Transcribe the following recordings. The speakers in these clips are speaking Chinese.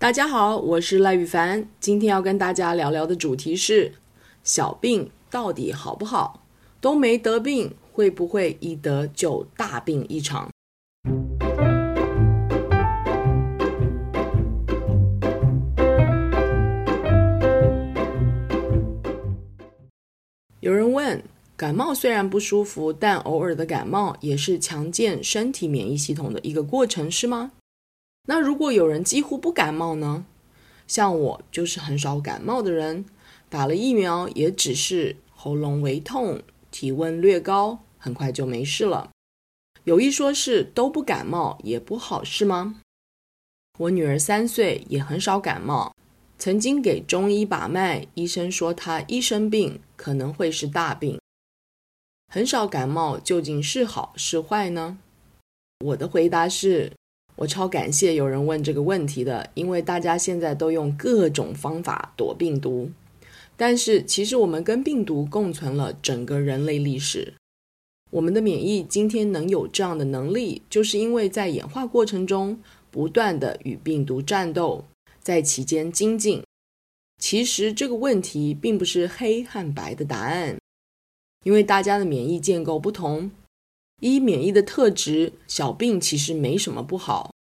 大家好，我是赖宇凡。今天要跟大家聊聊的主题是：小病到底好不好？都没得病，会不会一得就大病一场？有人问：感冒虽然不舒服，但偶尔的感冒也是强健身体免疫系统的一个过程，是吗？那如果有人几乎不感冒呢？像我就是很少感冒的人，打了疫苗也只是喉咙微痛、体温略高，很快就没事了。有一说是都不感冒也不好，是吗？我女儿三岁，也很少感冒，曾经给中医把脉，医生说她一生病可能会是大病。很少感冒究竟是好是坏呢？我的回答是。我超感谢有人问这个问题的，因为大家现在都用各种方法躲病毒，但是其实我们跟病毒共存了整个人类历史。我们的免疫今天能有这样的能力，就是因为在演化过程中不断地与病毒战斗，在其间精进。其实这个问题并不是黑和白的答案，因为大家的免疫建构不同。一免疫的特质，小病其实没什么不好，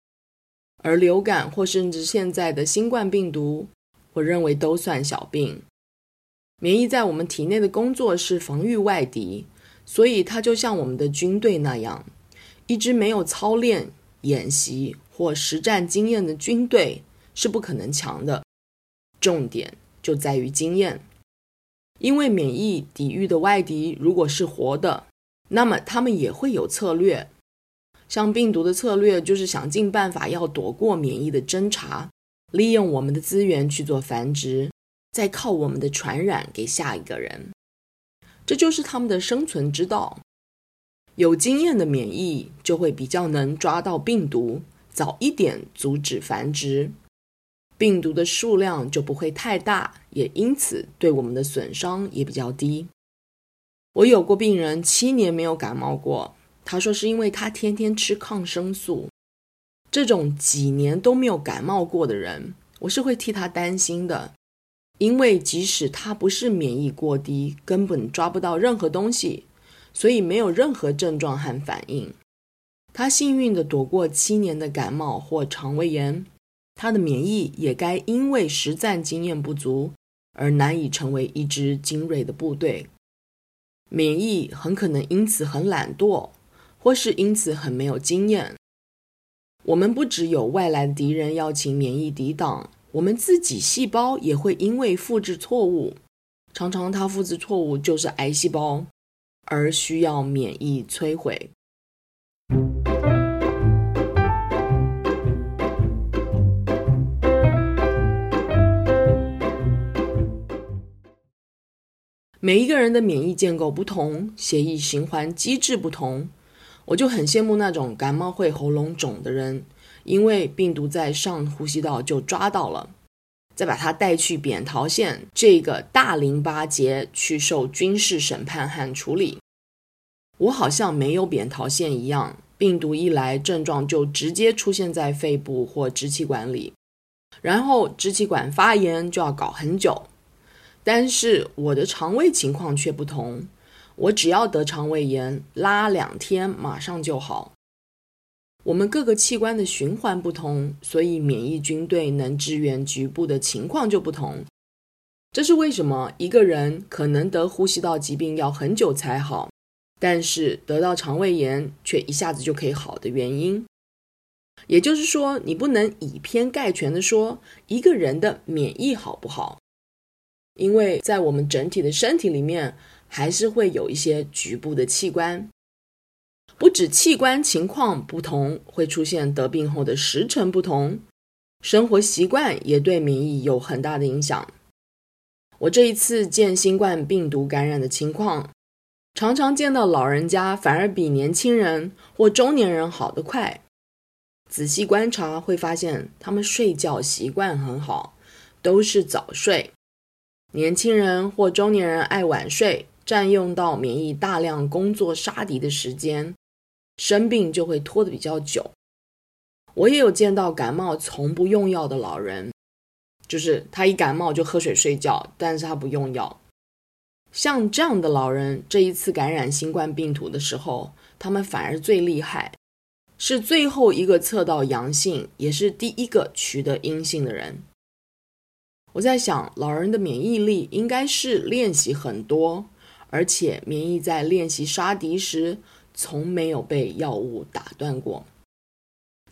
而流感或甚至现在的新冠病毒，我认为都算小病。免疫在我们体内的工作是防御外敌，所以它就像我们的军队那样，一支没有操练、演习或实战经验的军队是不可能强的。重点就在于经验，因为免疫抵御的外敌如果是活的。那么他们也会有策略，像病毒的策略就是想尽办法要躲过免疫的侦查，利用我们的资源去做繁殖，再靠我们的传染给下一个人，这就是他们的生存之道。有经验的免疫就会比较能抓到病毒，早一点阻止繁殖，病毒的数量就不会太大，也因此对我们的损伤也比较低。我有过病人七年没有感冒过，他说是因为他天天吃抗生素。这种几年都没有感冒过的人，我是会替他担心的，因为即使他不是免疫过低，根本抓不到任何东西，所以没有任何症状和反应。他幸运地躲过七年的感冒或肠胃炎，他的免疫也该因为实战经验不足而难以成为一支精锐的部队。免疫很可能因此很懒惰，或是因此很没有经验。我们不只有外来的敌人要请免疫抵挡，我们自己细胞也会因为复制错误，常常它复制错误就是癌细胞，而需要免疫摧毁。每一个人的免疫建构不同，血液循环机制不同，我就很羡慕那种感冒会喉咙肿的人，因为病毒在上呼吸道就抓到了，再把它带去扁桃腺这个大淋巴结去受军事审判和处理。我好像没有扁桃腺一样，病毒一来，症状就直接出现在肺部或支气管里，然后支气管发炎就要搞很久。但是我的肠胃情况却不同，我只要得肠胃炎，拉两天马上就好。我们各个器官的循环不同，所以免疫军队能支援局部的情况就不同。这是为什么一个人可能得呼吸道疾病要很久才好，但是得到肠胃炎却一下子就可以好的原因。也就是说，你不能以偏概全的说一个人的免疫好不好。因为在我们整体的身体里面，还是会有一些局部的器官，不止器官情况不同，会出现得病后的时程不同，生活习惯也对免疫有很大的影响。我这一次见新冠病毒感染的情况，常常见到老人家反而比年轻人或中年人好得快。仔细观察会发现，他们睡觉习惯很好，都是早睡。年轻人或中年人爱晚睡，占用到免疫大量工作杀敌的时间，生病就会拖得比较久。我也有见到感冒从不用药的老人，就是他一感冒就喝水睡觉，但是他不用药。像这样的老人，这一次感染新冠病毒的时候，他们反而最厉害，是最后一个测到阳性，也是第一个取得阴性的人。我在想，老人的免疫力应该是练习很多，而且免疫在练习杀敌时，从没有被药物打断过。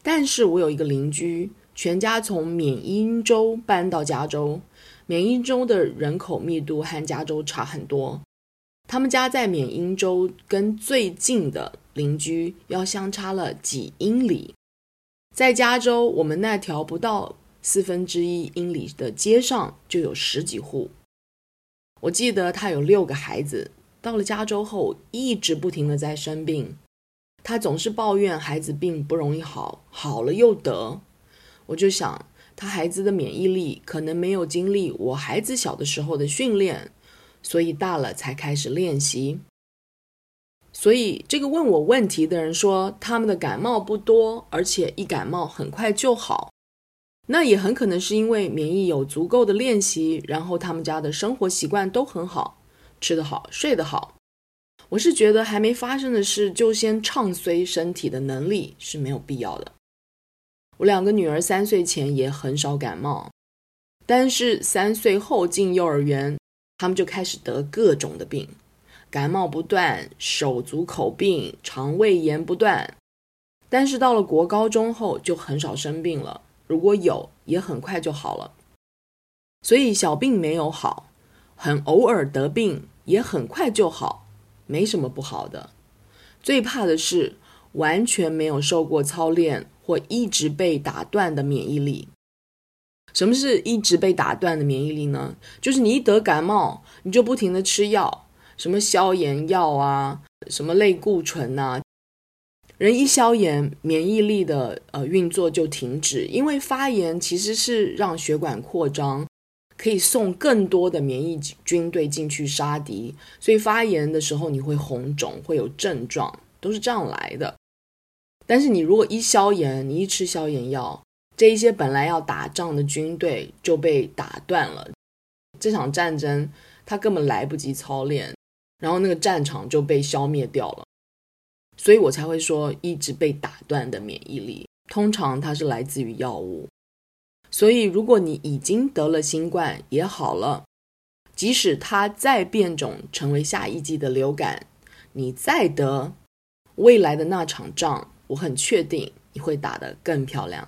但是我有一个邻居，全家从缅因州搬到加州。缅因州的人口密度和加州差很多，他们家在缅因州跟最近的邻居要相差了几英里。在加州，我们那条不到四分之一英里的街上就有十几户。我记得他有六个孩子，到了加州后一直不停的在生病，他总是抱怨孩子病不容易好，好了又得。我就想。他孩子的免疫力可能没有经历我孩子小的时候的训练，所以大了才开始练习。所以这个问我问题的人说，他们的感冒不多，而且一感冒很快就好。那也很可能是因为免疫有足够的练习，然后他们家的生活习惯都很好，吃得好，睡得好。我是觉得还没发生的事就先唱衰身体的能力是没有必要的。我两个女儿三岁前也很少感冒，但是三岁后进幼儿园，他们就开始得各种的病，感冒不断，手足口病，肠胃炎不断。但是到了国高中后就很少生病了，如果有也很快就好了。所以小病没有好，很偶尔得病也很快就好，没什么不好的。最怕的是完全没有受过操练。或一直被打断的免疫力。什么是一直被打断的免疫力呢？就是你一得感冒，你就不停的吃药，什么消炎药啊，什么类固醇呐。人一消炎，免疫力的呃运作就停止，因为发炎其实是让血管扩张，可以送更多的免疫军队进去杀敌，所以发炎的时候你会红肿，会有症状，都是这样来的。但是你如果一消炎，你一吃消炎药，这一些本来要打仗的军队就被打断了。这场战争他根本来不及操练，然后那个战场就被消灭掉了。所以我才会说，一直被打断的免疫力，通常它是来自于药物。所以如果你已经得了新冠也好了，即使它再变种成为下一季的流感，你再得，未来的那场仗。我很确定你会打得更漂亮。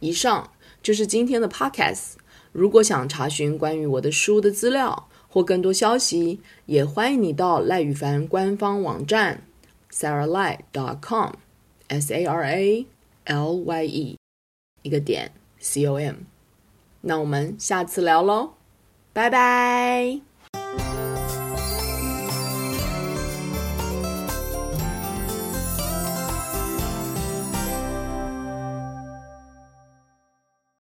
以上就是今天的 podcast。如果想查询关于我的书的资料或更多消息，也欢迎你到赖宇凡官方网站 sarahlye.com，s a r a l y e 一个点 c o m。那我们下次聊喽，拜拜。